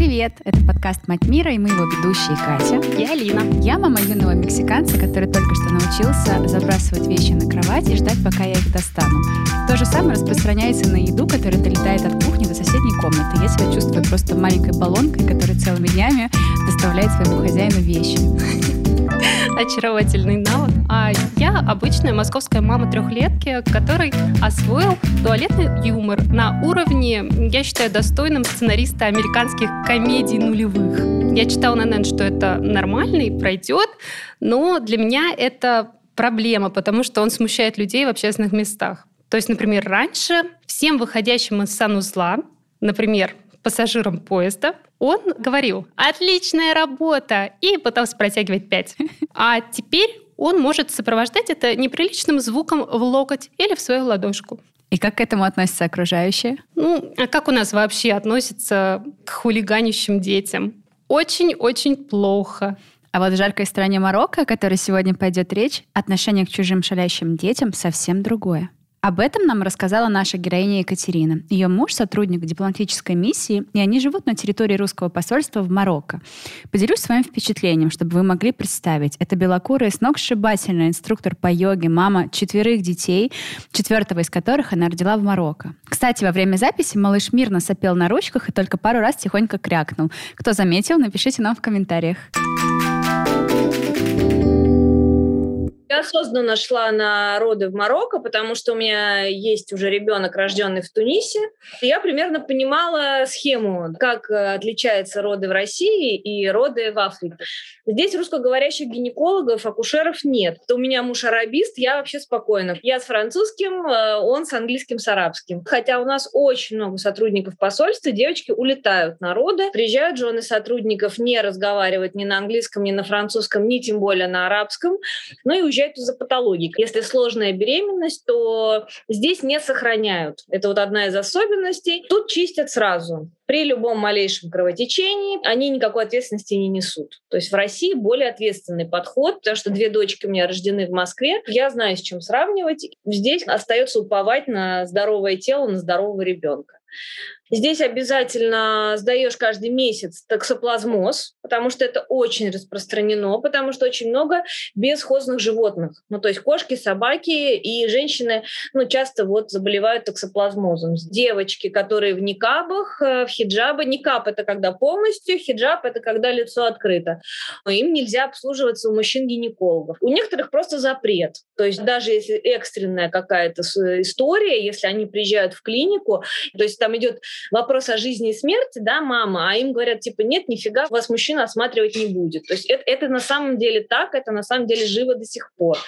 Привет! Это подкаст «Мать мира» и мы его ведущие Катя. Я Алина. Я мама юного мексиканца, который только что научился забрасывать вещи на кровать и ждать, пока я их достану. То же самое распространяется на еду, которая долетает от кухни до соседней комнаты. Я себя чувствую просто маленькой баллонкой, которая целыми днями доставляет своему хозяину вещи. очаровательный навык. А я обычная московская мама трехлетки, который освоил туалетный юмор на уровне, я считаю, достойным сценариста американских комедий нулевых. Я читала на НН, что это нормально и пройдет, но для меня это проблема, потому что он смущает людей в общественных местах. То есть, например, раньше всем выходящим из санузла, например, пассажирам поезда, он говорил «Отличная работа!» и пытался протягивать пять. А теперь он может сопровождать это неприличным звуком в локоть или в свою ладошку. И как к этому относятся окружающие? Ну, а как у нас вообще относятся к хулиганищим детям? Очень-очень плохо. А вот в жаркой стране Марокко, о которой сегодня пойдет речь, отношение к чужим шалящим детям совсем другое. Об этом нам рассказала наша героиня Екатерина. Ее муж — сотрудник дипломатической миссии, и они живут на территории русского посольства в Марокко. Поделюсь своим впечатлением, чтобы вы могли представить. Это белокурая, сногсшибательная инструктор по йоге, мама четверых детей, четвертого из которых она родила в Марокко. Кстати, во время записи малыш мирно сопел на ручках и только пару раз тихонько крякнул. Кто заметил, напишите нам в комментариях. Я осознанно шла на роды в Марокко, потому что у меня есть уже ребенок, рожденный в Тунисе. Я примерно понимала схему, как отличаются роды в России и роды в Африке. Здесь русскоговорящих гинекологов, акушеров нет. У меня муж арабист, я вообще спокойна. Я с французским, э, он с английским, с арабским. Хотя у нас очень много сотрудников посольства, девочки улетают на роды. Приезжают жены сотрудников, не разговаривать ни на английском, ни на французском, ни тем более на арабском. Ну и уезжают уезжают из-за патологии. Если сложная беременность, то здесь не сохраняют. Это вот одна из особенностей. Тут чистят сразу. При любом малейшем кровотечении они никакой ответственности не несут. То есть в России более ответственный подход, потому что две дочки у меня рождены в Москве. Я знаю, с чем сравнивать. Здесь остается уповать на здоровое тело, на здорового ребенка. Здесь обязательно сдаешь каждый месяц токсоплазмоз, потому что это очень распространено, потому что очень много бесхозных животных. Ну, то есть кошки, собаки и женщины ну, часто вот заболевают токсоплазмозом. Девочки, которые в никабах, э, в хиджабе. Никаб – это когда полностью, хиджаб – это когда лицо открыто. Им нельзя обслуживаться у мужчин-гинекологов. У некоторых просто запрет. То есть даже если экстренная какая-то история, если они приезжают в клинику, то есть там идет вопрос о жизни и смерти, да, мама, а им говорят, типа, нет, нифига, вас мужчина осматривать не будет. То есть это, это на самом деле так, это на самом деле живо до сих пор.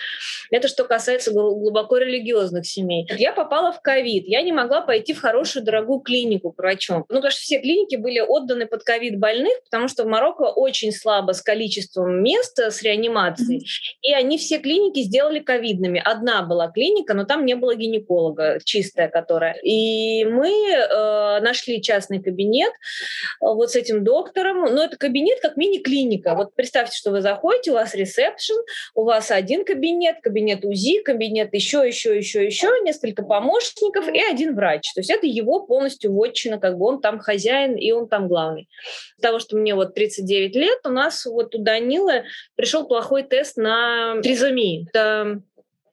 Это что касается глубоко религиозных семей. Я попала в ковид, я не могла пойти в хорошую дорогую клинику к врачу. Ну, потому что все клиники были отданы под ковид больных, потому что в Марокко очень слабо с количеством мест с реанимацией, mm-hmm. и они все клиники сделали ковидными. Одна была клиника, но там не было гинеколога, чистая которая. И мы э, нашли частный кабинет э, вот с этим доктором. Но это кабинет как мини-клиника. Вот представьте, что вы заходите, у вас ресепшн, у вас один кабинет, кабинет УЗИ, кабинет еще, еще, еще, еще, несколько помощников и один врач. То есть это его полностью вотчина, как бы он там хозяин и он там главный. Того, что мне вот 39 лет, у нас вот у Данилы пришел плохой тест на тризомию. Это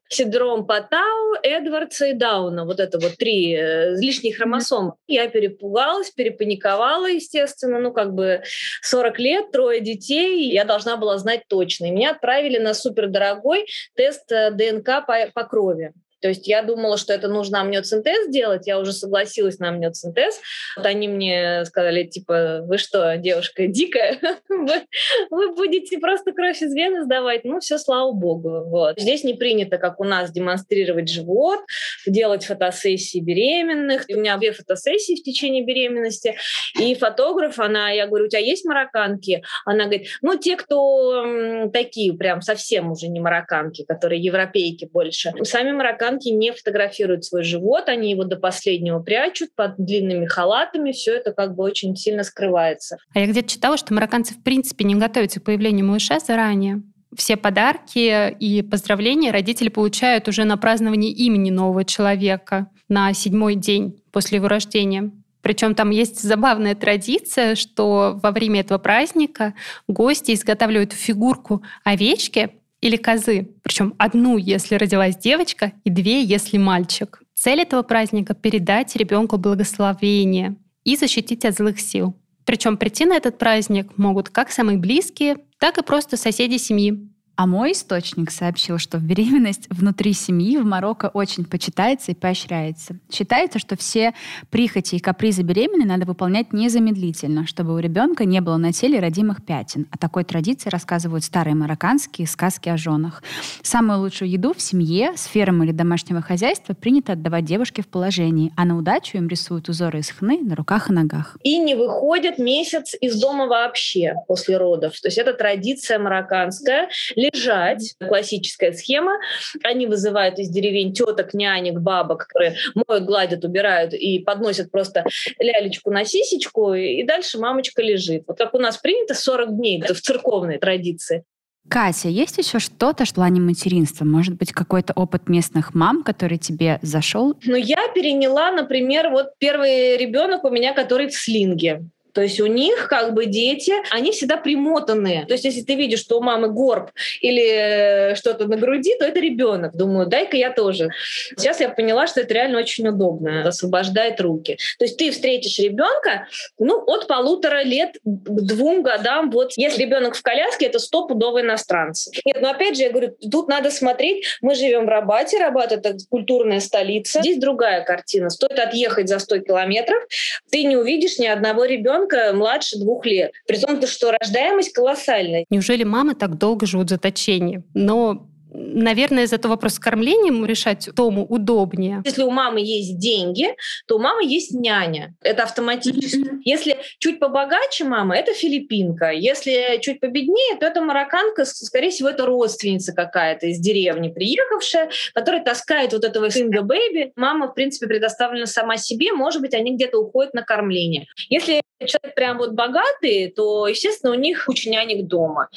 синдром Патау, Эдвардса и Дауна. Вот это вот три э, лишних хромосом. Я перепугалась, перепаниковала, естественно. Ну, как бы 40 лет, трое детей. Я должна была знать точно. И меня отправили на супердорогой тест э, ДНК по, по крови. То есть я думала, что это нужно амниоцентез делать, я уже согласилась на амниоцентез. Вот они мне сказали, типа, вы что, девушка дикая, вы, вы будете просто кровь из вены сдавать. Ну, все, слава богу. Вот. Здесь не принято, как у нас, демонстрировать живот, делать фотосессии беременных. У меня две фотосессии в течение беременности. И фотограф, она, я говорю, у тебя есть марокканки? Она говорит, ну, те, кто такие, прям совсем уже не марокканки, которые европейки больше. Сами марокканки американки не фотографируют свой живот, они его до последнего прячут под длинными халатами, все это как бы очень сильно скрывается. А я где-то читала, что марокканцы в принципе не готовятся к появлению малыша заранее. Все подарки и поздравления родители получают уже на праздновании имени нового человека на седьмой день после его рождения. Причем там есть забавная традиция, что во время этого праздника гости изготавливают фигурку овечки или козы. Причем одну, если родилась девочка, и две, если мальчик. Цель этого праздника — передать ребенку благословение и защитить от злых сил. Причем прийти на этот праздник могут как самые близкие, так и просто соседи семьи. А мой источник сообщил, что беременность внутри семьи в Марокко очень почитается и поощряется. Считается, что все прихоти и капризы беременной надо выполнять незамедлительно, чтобы у ребенка не было на теле родимых пятен. О такой традиции рассказывают старые марокканские сказки о женах. Самую лучшую еду в семье, с фермы или домашнего хозяйства принято отдавать девушке в положении, а на удачу им рисуют узоры из хны на руках и ногах. И не выходят месяц из дома вообще после родов. То есть это традиция марокканская лежать, классическая схема. Они вызывают из деревень теток, нянек, бабок, которые моют, гладят, убирают и подносят просто лялечку на сисечку, и дальше мамочка лежит. Вот как у нас принято 40 дней, это в церковной традиции. Катя, есть еще что-то в плане материнства? Может быть, какой-то опыт местных мам, который тебе зашел? Ну, я переняла, например, вот первый ребенок у меня, который в слинге. То есть у них как бы дети, они всегда примотаны. То есть если ты видишь, что у мамы горб или э, что-то на груди, то это ребенок. Думаю, дай-ка я тоже. Сейчас я поняла, что это реально очень удобно, освобождает руки. То есть ты встретишь ребенка, ну, от полутора лет к двум годам. Вот если ребенок в коляске, это стопудовый иностранцы. Нет, но опять же, я говорю, тут надо смотреть. Мы живем в Рабате, Рабат — это культурная столица. Здесь другая картина. Стоит отъехать за 100 километров, ты не увидишь ни одного ребенка, ребенка младше двух лет. При том, что рождаемость колоссальная. Неужели мамы так долго живут в заточении? Но Наверное, этого вопрос с кормлением решать Тому удобнее. Если у мамы есть деньги, то у мамы есть няня. Это автоматически. Mm-hmm. Если чуть побогаче мама, это филиппинка. Если чуть победнее, то это марокканка, скорее всего, это родственница какая-то из деревни приехавшая, которая таскает вот этого слинга baby. Мама, в принципе, предоставлена сама себе. Может быть, они где-то уходят на кормление. Если человек прям вот богатый, то, естественно, у них куча нянек дома.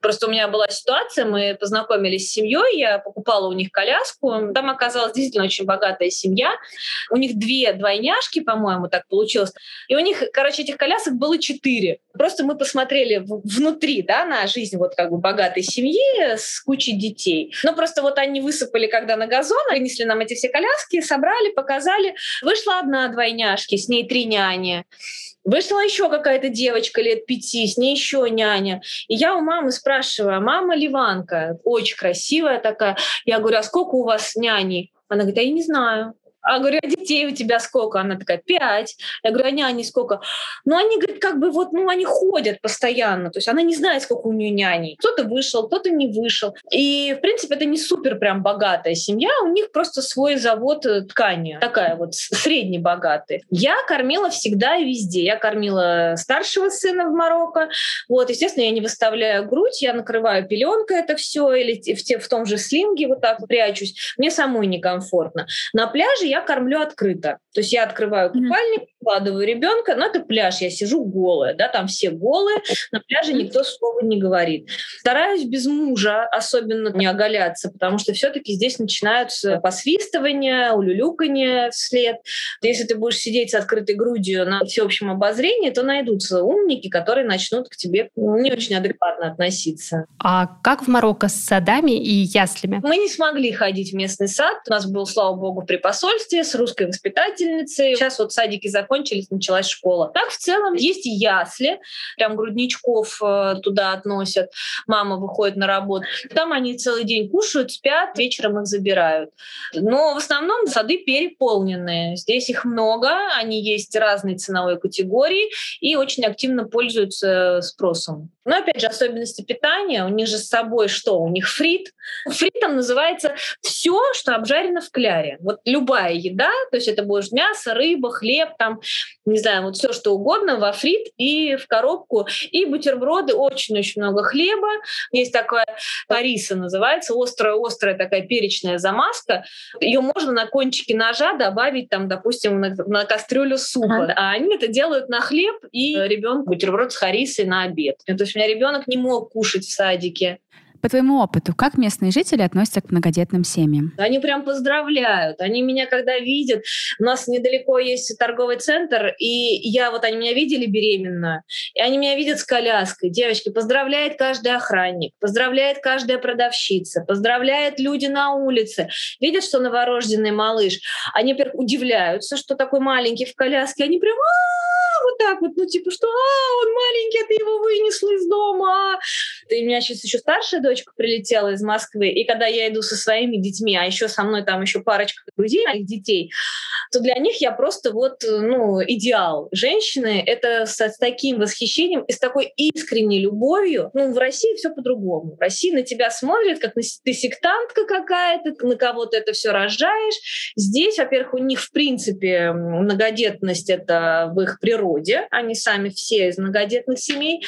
Просто у меня была ситуация, мы познакомились с семьей, я покупала у них коляску. Там оказалась действительно очень богатая семья. У них две двойняшки, по-моему, так получилось. И у них, короче, этих колясок было четыре. Просто мы посмотрели внутри, да, на жизнь вот как бы богатой семьи с кучей детей. Но просто вот они высыпали, когда на газон, принесли нам эти все коляски, собрали, показали. Вышла одна двойняшки, с ней три няни. Вышла еще какая-то девочка лет пяти, с ней еще няня. И я у мамы спрашиваю, «А мама Ливанка, очень красивая такая. Я говорю, а сколько у вас няней? Она говорит, а я не знаю. А говорю, а детей у тебя сколько? Она такая, пять. Я говорю, а няни сколько? Ну, они, говорят, как бы вот, ну, они ходят постоянно. То есть она не знает, сколько у нее няней. Кто-то вышел, кто-то не вышел. И, в принципе, это не супер прям богатая семья. У них просто свой завод э, ткани. Такая вот средне богатая. Я кормила всегда и везде. Я кормила старшего сына в Марокко. Вот, естественно, я не выставляю грудь, я накрываю пеленкой это все или в, те, в том же слинге вот так прячусь. Мне самой некомфортно. На пляже я я кормлю открыто. То есть я открываю купальник, вкладываю ребенка, но это пляж, я сижу голая, да, там все голые, на пляже никто слова не говорит. Стараюсь без мужа особенно не оголяться, потому что все-таки здесь начинаются посвистывания, улюлюканье вслед. Если ты будешь сидеть с открытой грудью на всеобщем обозрении, то найдутся умники, которые начнут к тебе не очень адекватно относиться. А как в Марокко с садами и яслями? Мы не смогли ходить в местный сад. У нас был, слава богу, при посольстве возрасте с русской воспитательницей. Сейчас вот садики закончились, началась школа. Так в целом есть ясли, прям грудничков э, туда относят. Мама выходит на работу. Там они целый день кушают, спят, вечером их забирают. Но в основном сады переполнены. Здесь их много, они есть разной ценовой категории и очень активно пользуются спросом. Но опять же, особенности питания. У них же с собой что? У них фрит. Фритом называется все, что обжарено в кляре. Вот любая еда, то есть это будет мясо, рыба, хлеб, там, не знаю, вот все что угодно во фрит и в коробку. И бутерброды, очень-очень много хлеба. Есть такая париса называется, острая-острая такая перечная замазка. Ее можно на кончике ножа добавить, там, допустим, на, на кастрюлю супа. Ага. А они это делают на хлеб и ребенку бутерброд с харисой на обед. То есть у меня ребенок не мог кушать в садике. По твоему опыту, как местные жители относятся к многодетным семьям? Они прям поздравляют. Они меня когда видят, у нас недалеко есть торговый центр, и я вот они меня видели беременную, и они меня видят с коляской. Девочки, поздравляет каждый охранник, поздравляет каждая продавщица, поздравляет люди на улице. Видят, что новорожденный малыш. Они, удивляются, что такой маленький в коляске. Они прям вот так вот, ну типа, что а, он маленький, а ты его вынесла из дома. А». И у меня сейчас еще старшая дочка прилетела из Москвы, и когда я иду со своими детьми, а еще со мной там еще парочка друзей моих детей, то для них я просто вот, ну, идеал. Женщины — это с, с таким восхищением и с такой искренней любовью. Ну, в России все по-другому. В России на тебя смотрят, как на, ты сектантка какая-то, на кого ты это все рожаешь. Здесь, во-первых, у них, в принципе, многодетность — это в их природе. Они сами все из многодетных семей.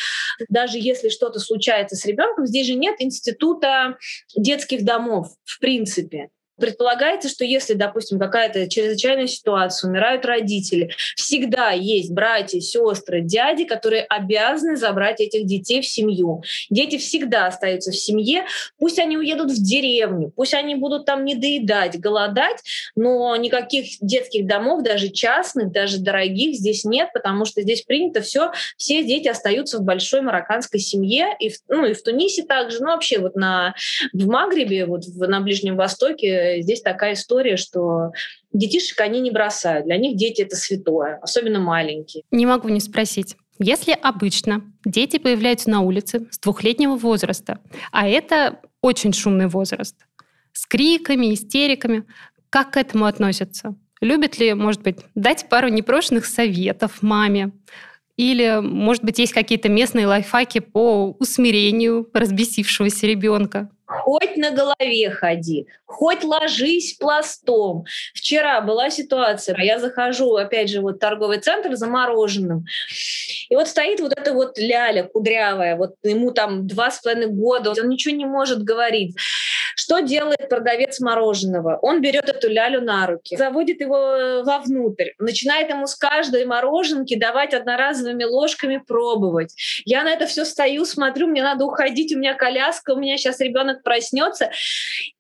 Даже если что-то случается с ребенком, здесь же нет института детских домов, в принципе. Предполагается, что если, допустим, какая-то чрезвычайная ситуация, умирают родители, всегда есть братья, сестры, дяди, которые обязаны забрать этих детей в семью. Дети всегда остаются в семье, пусть они уедут в деревню, пусть они будут там не доедать, голодать, но никаких детских домов, даже частных, даже дорогих здесь нет, потому что здесь принято все, все дети остаются в большой марокканской семье, и ну и в Тунисе также, ну вообще вот на, в Магрибе, вот в, на Ближнем Востоке здесь такая история, что детишек они не бросают. Для них дети — это святое, особенно маленькие. Не могу не спросить. Если обычно дети появляются на улице с двухлетнего возраста, а это очень шумный возраст, с криками, истериками, как к этому относятся? Любят ли, может быть, дать пару непрошенных советов маме? Или, может быть, есть какие-то местные лайфхаки по усмирению разбесившегося ребенка? Хоть на голове ходи, хоть ложись пластом. Вчера была ситуация, я захожу, опять же, вот в торговый центр за мороженым, и вот стоит вот эта вот ляля кудрявая, вот ему там два с половиной года, он ничего не может говорить. Что делает продавец мороженого? Он берет эту лялю на руки, заводит его э, вовнутрь, начинает ему с каждой мороженки давать одноразовыми ложками пробовать. Я на это все стою, смотрю, мне надо уходить, у меня коляска, у меня сейчас ребенок проснется.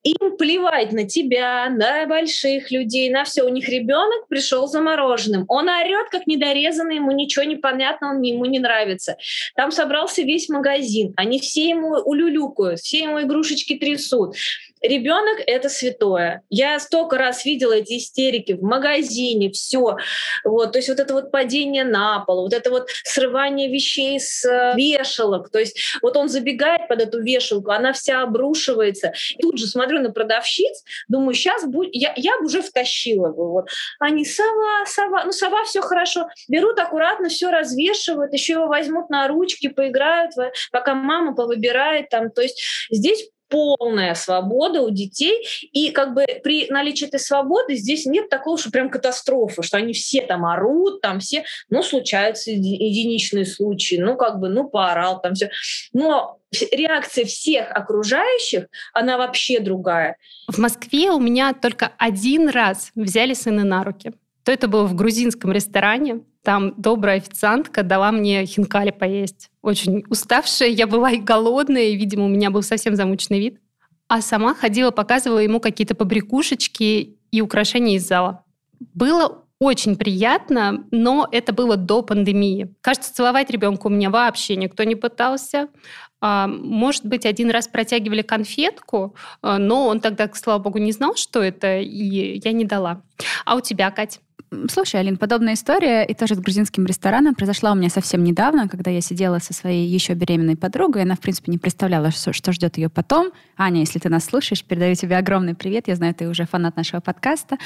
Им плевать на тебя, на больших людей, на все. У них ребенок пришел за мороженым. Он орет, как недорезанный, ему ничего не понятно, он ему не нравится. Там собрался весь магазин. Они все ему улюлюкают, все ему игрушечки трясут. Ребенок — это святое. Я столько раз видела эти истерики в магазине, все. Вот, то есть вот это вот падение на пол, вот это вот срывание вещей с э, вешалок. То есть вот он забегает под эту вешалку, она вся обрушивается. И тут же смотрю на продавщиц, думаю, сейчас будет... Я, я бы уже втащила бы. Вот. Они сова, сова. Ну, сова все хорошо. Берут аккуратно, все развешивают, еще его возьмут на ручки, поиграют, пока мама повыбирает там. То есть здесь полная свобода у детей. И как бы при наличии этой свободы здесь нет такого, что прям катастрофы, что они все там орут, там все, ну, случаются единичные случаи, ну, как бы, ну, поорал там все. Но реакция всех окружающих, она вообще другая. В Москве у меня только один раз взяли сына на руки. То это было в грузинском ресторане. Там добрая официантка дала мне хинкали поесть. Очень уставшая, я была и голодная, и, видимо, у меня был совсем замученный вид. А сама ходила, показывала ему какие-то побрякушечки и украшения из зала. Было очень приятно, но это было до пандемии. Кажется, целовать ребенка у меня вообще никто не пытался. А, может быть, один раз протягивали конфетку, а, но он тогда, слава богу, не знал, что это, и я не дала. А у тебя, Кать? Слушай, Алин, подобная история и тоже с грузинским рестораном произошла у меня совсем недавно, когда я сидела со своей еще беременной подругой. Она, в принципе, не представляла, что, что ждет ее потом. Аня, если ты нас слушаешь, передаю тебе огромный привет. Я знаю, ты уже фанат нашего подкаста.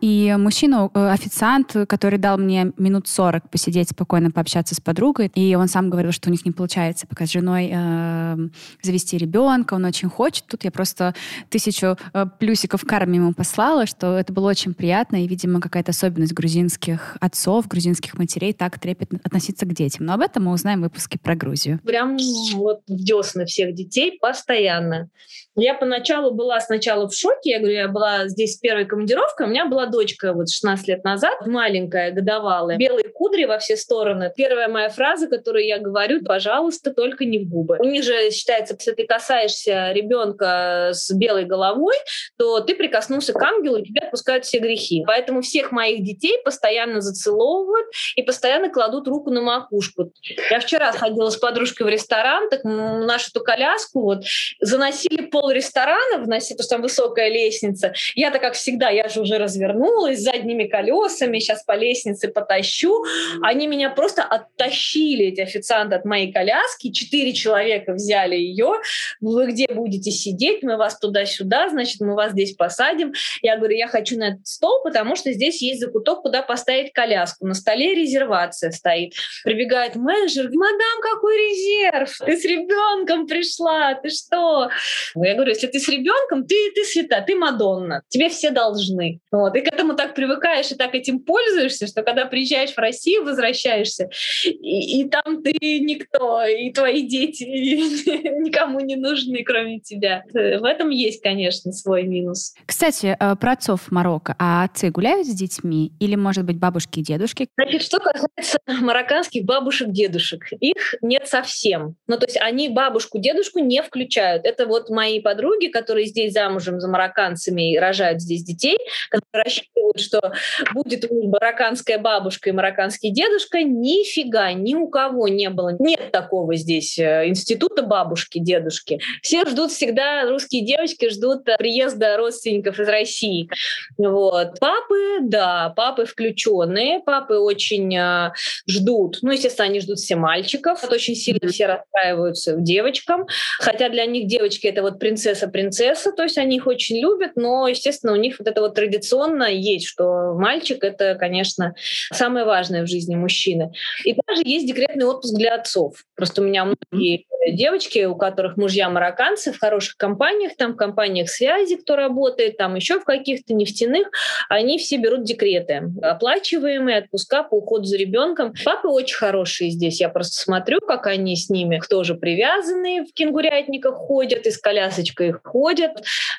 И мужчина, э, официант, который дал мне минут 40 посидеть спокойно, пообщаться с подругой. И он сам говорил, что у них не получается пока с женой э, завести ребенка. Он очень хочет. Тут я просто тысячу э, плюсиков карме ему послала, что это было очень приятно. И, видимо, какая-то особенная особенность грузинских отцов, грузинских матерей так трепетно относиться к детям. Но об этом мы узнаем в выпуске про Грузию. Прям вот в десны всех детей постоянно. Я поначалу была сначала в шоке. Я говорю, я была здесь первой командировкой. У меня была дочка вот 16 лет назад, маленькая, годовалая. Белые кудри во все стороны. Первая моя фраза, которую я говорю, пожалуйста, только не в губы. У них же считается, если ты касаешься ребенка с белой головой, то ты прикоснулся к ангелу, и тебя отпускают все грехи. Поэтому всех моих детей постоянно зацеловывают и постоянно кладут руку на макушку. Я вчера ходила с подружкой в ресторан, так нашу эту коляску вот заносили пол ресторана, вноси, потому что там высокая лестница. Я-то, как всегда, я же уже развернулась задними колесами, сейчас по лестнице потащу. Они меня просто оттащили, эти официанты, от моей коляски. Четыре человека взяли ее. Вы где будете сидеть? Мы вас туда-сюда, значит, мы вас здесь посадим. Я говорю, я хочу на этот стол, потому что здесь есть закуток, куда поставить коляску. На столе резервация стоит. Прибегает менеджер, мадам, какой резерв? Ты с ребенком пришла, ты что? Я говорю, если ты с ребенком, ты, ты свята, ты Мадонна, тебе все должны. Вот. И к этому так привыкаешь и так этим пользуешься, что когда приезжаешь в Россию, возвращаешься, и, и там ты никто, и твои дети никому не нужны, кроме тебя. В этом есть, конечно, свой минус. Кстати, э, про отцов Марокко. А отцы гуляют с детьми? Или, может быть, бабушки и дедушки? Значит, что касается марокканских бабушек-дедушек, их нет совсем. Ну, то есть они бабушку-дедушку не включают. Это вот мои подруги, которые здесь замужем за марокканцами и рожают здесь детей, которые рассчитывают, что будет у них марокканская бабушка и марокканский дедушка, нифига, ни у кого не было. Нет такого здесь э, института бабушки, дедушки. Все ждут всегда, русские девочки ждут приезда родственников из России. Вот. Папы, да, папы включенные, папы очень э, ждут. Ну, естественно, они ждут все мальчиков. Вот очень сильно все расстраиваются девочкам. Хотя для них девочки — это вот принцесса-принцесса, то есть они их очень любят, но, естественно, у них вот это вот традиционно есть, что мальчик — это, конечно, самое важное в жизни мужчины. И также есть декретный отпуск для отцов. Просто у меня многие девочки, у которых мужья марокканцы, в хороших компаниях, там в компаниях связи, кто работает, там еще в каких-то нефтяных, они все берут декреты. Оплачиваемые отпуска по уходу за ребенком. Папы очень хорошие здесь. Я просто смотрю, как они с ними тоже привязаны, в кенгурятниках ходят, и с колясочкой ходят.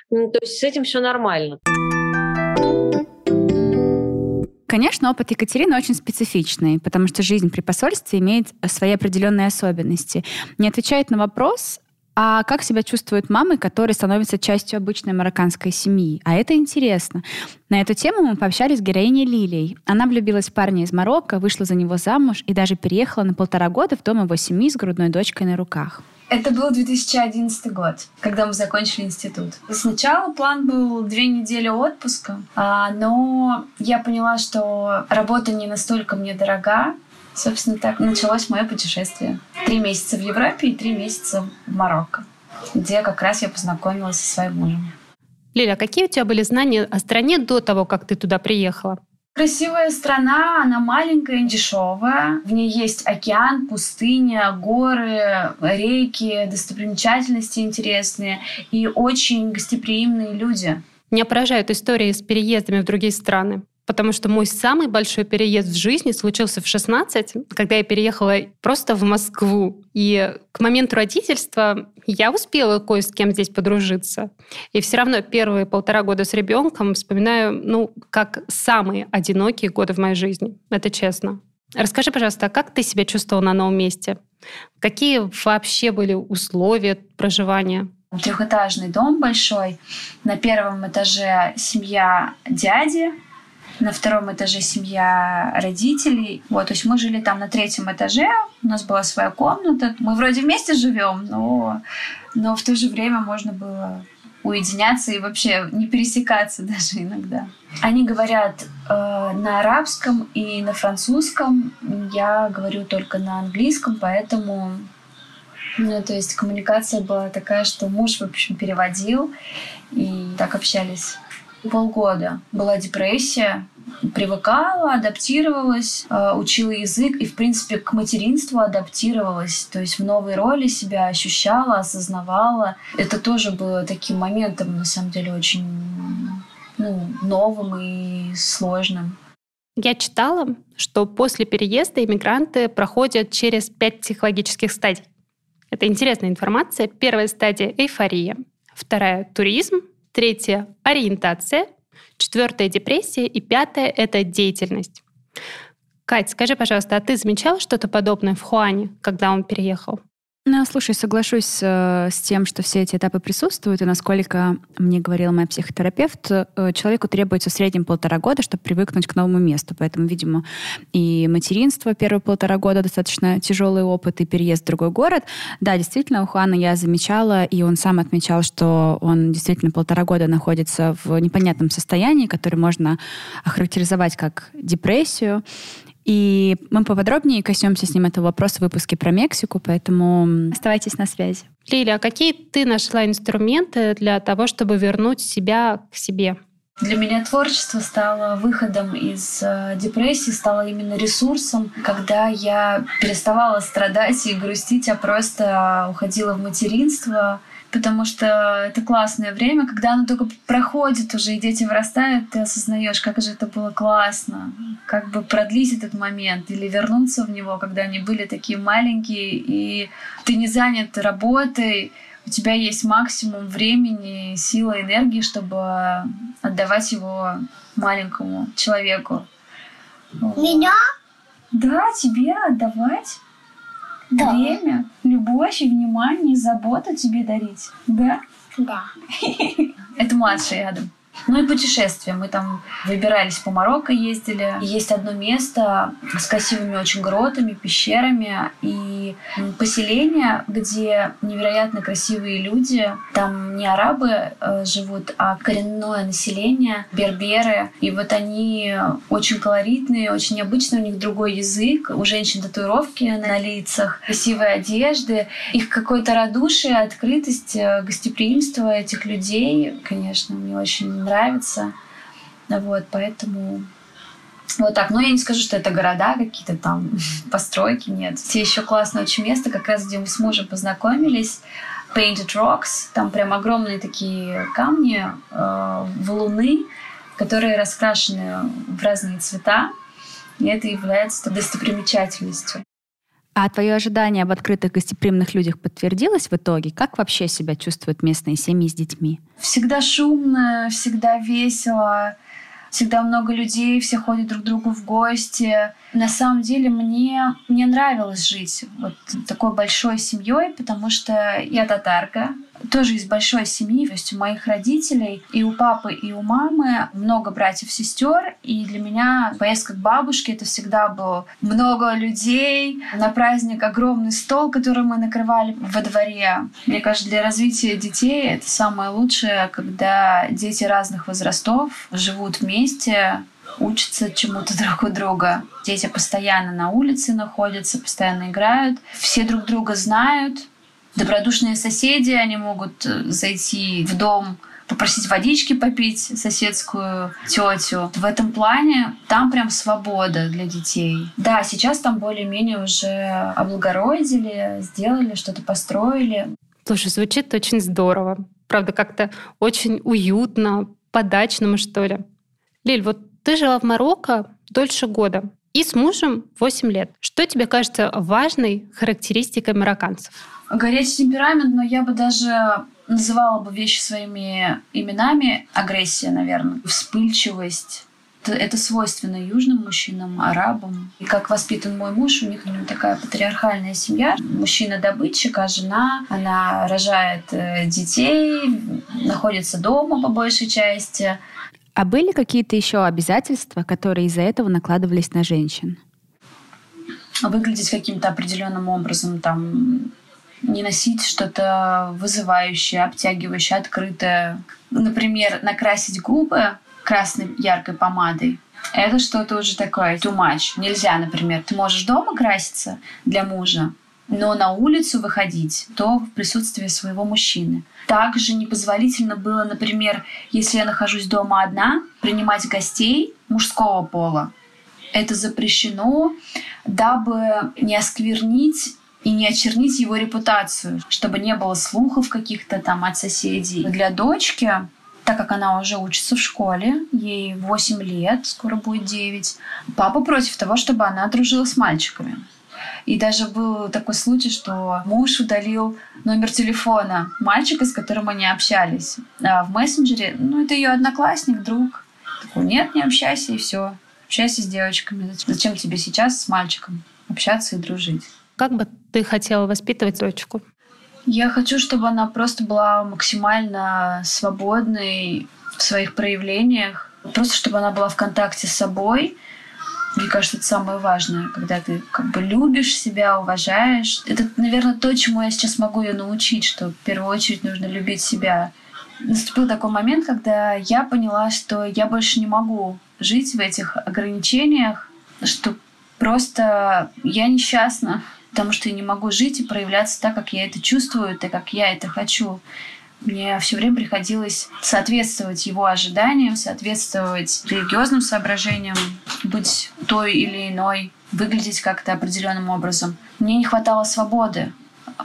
То есть с этим все нормально. Конечно, опыт Екатерины очень специфичный, потому что жизнь при посольстве имеет свои определенные особенности. Не отвечает на вопрос, а как себя чувствуют мамы, которые становятся частью обычной марокканской семьи? А это интересно. На эту тему мы пообщались с героиней Лилией. Она влюбилась в парня из Марокко, вышла за него замуж и даже переехала на полтора года в дом его семьи с грудной дочкой на руках. Это был 2011 год, когда мы закончили институт. Сначала план был две недели отпуска, а, но я поняла, что работа не настолько мне дорога. Собственно, так началось мое путешествие. Три месяца в Европе и три месяца в Марокко, где как раз я познакомилась со своим мужем. Лиля, а какие у тебя были знания о стране до того, как ты туда приехала? Красивая страна, она маленькая, дешевая. В ней есть океан, пустыня, горы, реки, достопримечательности интересные и очень гостеприимные люди. Меня поражают истории с переездами в другие страны потому что мой самый большой переезд в жизни случился в 16, когда я переехала просто в Москву. И к моменту родительства я успела кое с кем здесь подружиться. И все равно первые полтора года с ребенком вспоминаю, ну, как самые одинокие годы в моей жизни. Это честно. Расскажи, пожалуйста, а как ты себя чувствовала на новом месте? Какие вообще были условия проживания? Трехэтажный дом большой. На первом этаже семья дяди, на втором этаже семья родителей. Вот, то есть мы жили там на третьем этаже, у нас была своя комната. Мы вроде вместе живем, но, но в то же время можно было уединяться и вообще не пересекаться даже иногда. Они говорят э, на арабском и на французском. Я говорю только на английском, поэтому ну, то есть коммуникация была такая, что муж, в общем, переводил, и так общались полгода была депрессия, привыкала, адаптировалась, э, учила язык и, в принципе, к материнству адаптировалась. То есть в новой роли себя ощущала, осознавала. Это тоже было таким моментом, на самом деле, очень ну, новым и сложным. Я читала, что после переезда иммигранты проходят через пять психологических стадий. Это интересная информация. Первая стадия — эйфория. Вторая — туризм. Третья — ориентация. Четвертая — депрессия. И пятая — это деятельность. Кать, скажи, пожалуйста, а ты замечала что-то подобное в Хуане, когда он переехал? Ну, слушай, соглашусь э, с тем, что все эти этапы присутствуют, и насколько мне говорила моя психотерапевт, э, человеку требуется в среднем полтора года, чтобы привыкнуть к новому месту. Поэтому, видимо, и материнство первые полтора года достаточно тяжелый опыт, и переезд в другой город. Да, действительно, у Хуана я замечала, и он сам отмечал, что он действительно полтора года находится в непонятном состоянии, которое можно охарактеризовать как депрессию. И мы поподробнее коснемся с ним этого вопроса в выпуске про Мексику, поэтому оставайтесь на связи. Лиля, а какие ты нашла инструменты для того, чтобы вернуть себя к себе? Для меня творчество стало выходом из э, депрессии, стало именно ресурсом, когда я переставала страдать и грустить, а просто уходила в материнство, потому что это классное время, когда оно только проходит уже, и дети вырастают, ты осознаешь, как же это было классно, как бы продлить этот момент или вернуться в него, когда они были такие маленькие, и ты не занят работой, у тебя есть максимум времени, силы, энергии, чтобы отдавать его маленькому человеку. Меня? Да, тебе отдавать да. время, любовь и внимание, и заботу тебе дарить. Да? Да. Это младший Адам. Ну и путешествия. Мы там выбирались по Марокко, ездили. Есть одно место с красивыми очень гротами, пещерами и поселение, где невероятно красивые люди. Там не арабы э, живут, а коренное население, берберы. И вот они очень колоритные, очень необычные, у них другой язык. У женщин татуировки на лицах, красивые одежды. Их какое-то радушие, открытость, э, гостеприимство этих людей, конечно, мне очень нравится. Вот, поэтому вот так. Но я не скажу, что это города какие-то там, постройки, нет. Все еще классное очень место, как раз где мы с мужем познакомились. Painted Rocks, там прям огромные такие камни, э, валуны, которые раскрашены в разные цвета. И это является достопримечательностью. А твое ожидание об открытых гостеприимных людях подтвердилось в итоге? Как вообще себя чувствуют местные семьи с детьми? Всегда шумно, всегда весело, всегда много людей, все ходят друг к другу в гости. На самом деле мне, мне нравилось жить вот такой большой семьей, потому что я татарка, тоже из большой семьи, то есть у моих родителей и у папы, и у мамы много братьев, сестер, и для меня поездка к бабушке это всегда было много людей, на праздник огромный стол, который мы накрывали во дворе. Мне кажется, для развития детей это самое лучшее, когда дети разных возрастов живут вместе, учатся чему-то друг у друга. Дети постоянно на улице находятся, постоянно играют. Все друг друга знают. Добродушные соседи, они могут э, зайти в дом, попросить водички попить соседскую тетю. В этом плане там прям свобода для детей. Да, сейчас там более-менее уже облагородили, сделали, что-то построили. Слушай, звучит очень здорово. Правда, как-то очень уютно, по-дачному, что ли. Лиль, вот ты жила в Марокко дольше года и с мужем 8 лет. Что тебе кажется важной характеристикой марокканцев? Горячий темперамент, но я бы даже называла бы вещи своими именами. Агрессия, наверное. Вспыльчивость. Это, это свойственно южным мужчинам, арабам. И как воспитан мой муж, у них у него такая патриархальная семья. Мужчина добытчик, а жена, она рожает э, детей, находится дома по большей части. А были какие-то еще обязательства, которые из-за этого накладывались на женщин? Выглядеть каким-то определенным образом, там, не носить что-то вызывающее, обтягивающее, открытое. Например, накрасить губы красной яркой помадой. Это что-то уже такое too much. Нельзя, например. Ты можешь дома краситься для мужа, но на улицу выходить то в присутствии своего мужчины. Также непозволительно было, например, если я нахожусь дома одна, принимать гостей мужского пола. Это запрещено, дабы не осквернить и не очернить его репутацию, чтобы не было слухов каких-то там от соседей. Для дочки так как она уже учится в школе, ей 8 лет, скоро будет 9, папа против того, чтобы она дружила с мальчиками. И даже был такой случай, что муж удалил номер телефона мальчика, с которым они общались. А в мессенджере, ну, это ее одноклассник, друг. Такой, нет, не общайся, и все. Общайся с девочками. Зачем тебе сейчас с мальчиком общаться и дружить? Как бы ты хотела воспитывать дочку? Я хочу, чтобы она просто была максимально свободной в своих проявлениях. Просто чтобы она была в контакте с собой – мне кажется, это самое важное, когда ты как бы любишь себя, уважаешь. Это, наверное, то, чему я сейчас могу ее научить, что в первую очередь нужно любить себя. Наступил такой момент, когда я поняла, что я больше не могу жить в этих ограничениях, что просто я несчастна, потому что я не могу жить и проявляться так, как я это чувствую, так, как я это хочу. Мне все время приходилось соответствовать его ожиданиям, соответствовать религиозным соображениям, быть той или иной, выглядеть как-то определенным образом. Мне не хватало свободы,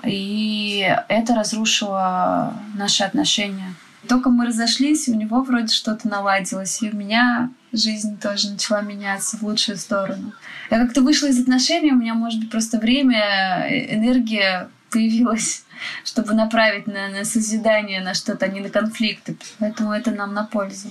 и это разрушило наши отношения. Только мы разошлись, у него вроде что-то наладилось, и у меня жизнь тоже начала меняться в лучшую сторону. Я как-то вышла из отношений, у меня, может быть, просто время, э, энергия появилась, чтобы направить на, на созидание, на что-то, а не на конфликты. Поэтому это нам на пользу.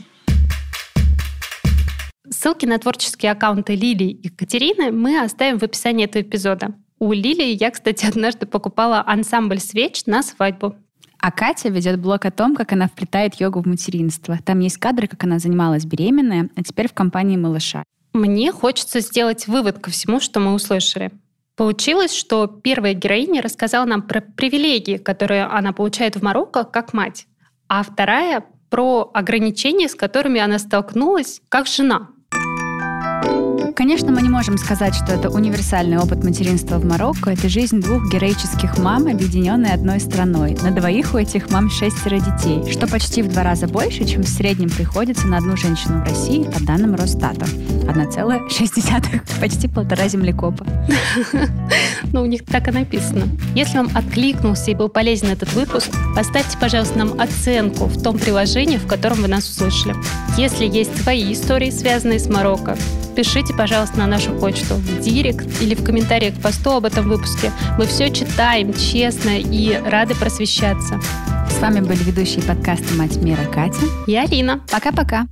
Ссылки на творческие аккаунты Лилии и Катерины мы оставим в описании этого эпизода. У Лилии я, кстати, однажды покупала ансамбль свеч на свадьбу. А Катя ведет блог о том, как она вплетает йогу в материнство. Там есть кадры, как она занималась беременная, а теперь в компании малыша. Мне хочется сделать вывод ко всему, что мы услышали. Получилось, что первая героиня рассказала нам про привилегии, которые она получает в Марокко как мать, а вторая про ограничения, с которыми она столкнулась как жена. Конечно, мы не можем сказать, что это универсальный опыт материнства в Марокко. Это жизнь двух героических мам, объединенной одной страной. На двоих у этих мам шестеро детей, что почти в два раза больше, чем в среднем приходится на одну женщину в России, по данным Росстата. 1,6, почти полтора землекопа. Ну, у них так и написано. Если вам откликнулся и был полезен этот выпуск, поставьте, пожалуйста, нам оценку в том приложении, в котором вы нас услышали. Если есть свои истории, связанные с Марокко, пишите, пожалуйста, на нашу почту в директ или в комментариях к посту об этом выпуске. Мы все читаем честно и рады просвещаться. С вами были ведущие подкаста «Мать мира» Катя и Арина. Пока-пока.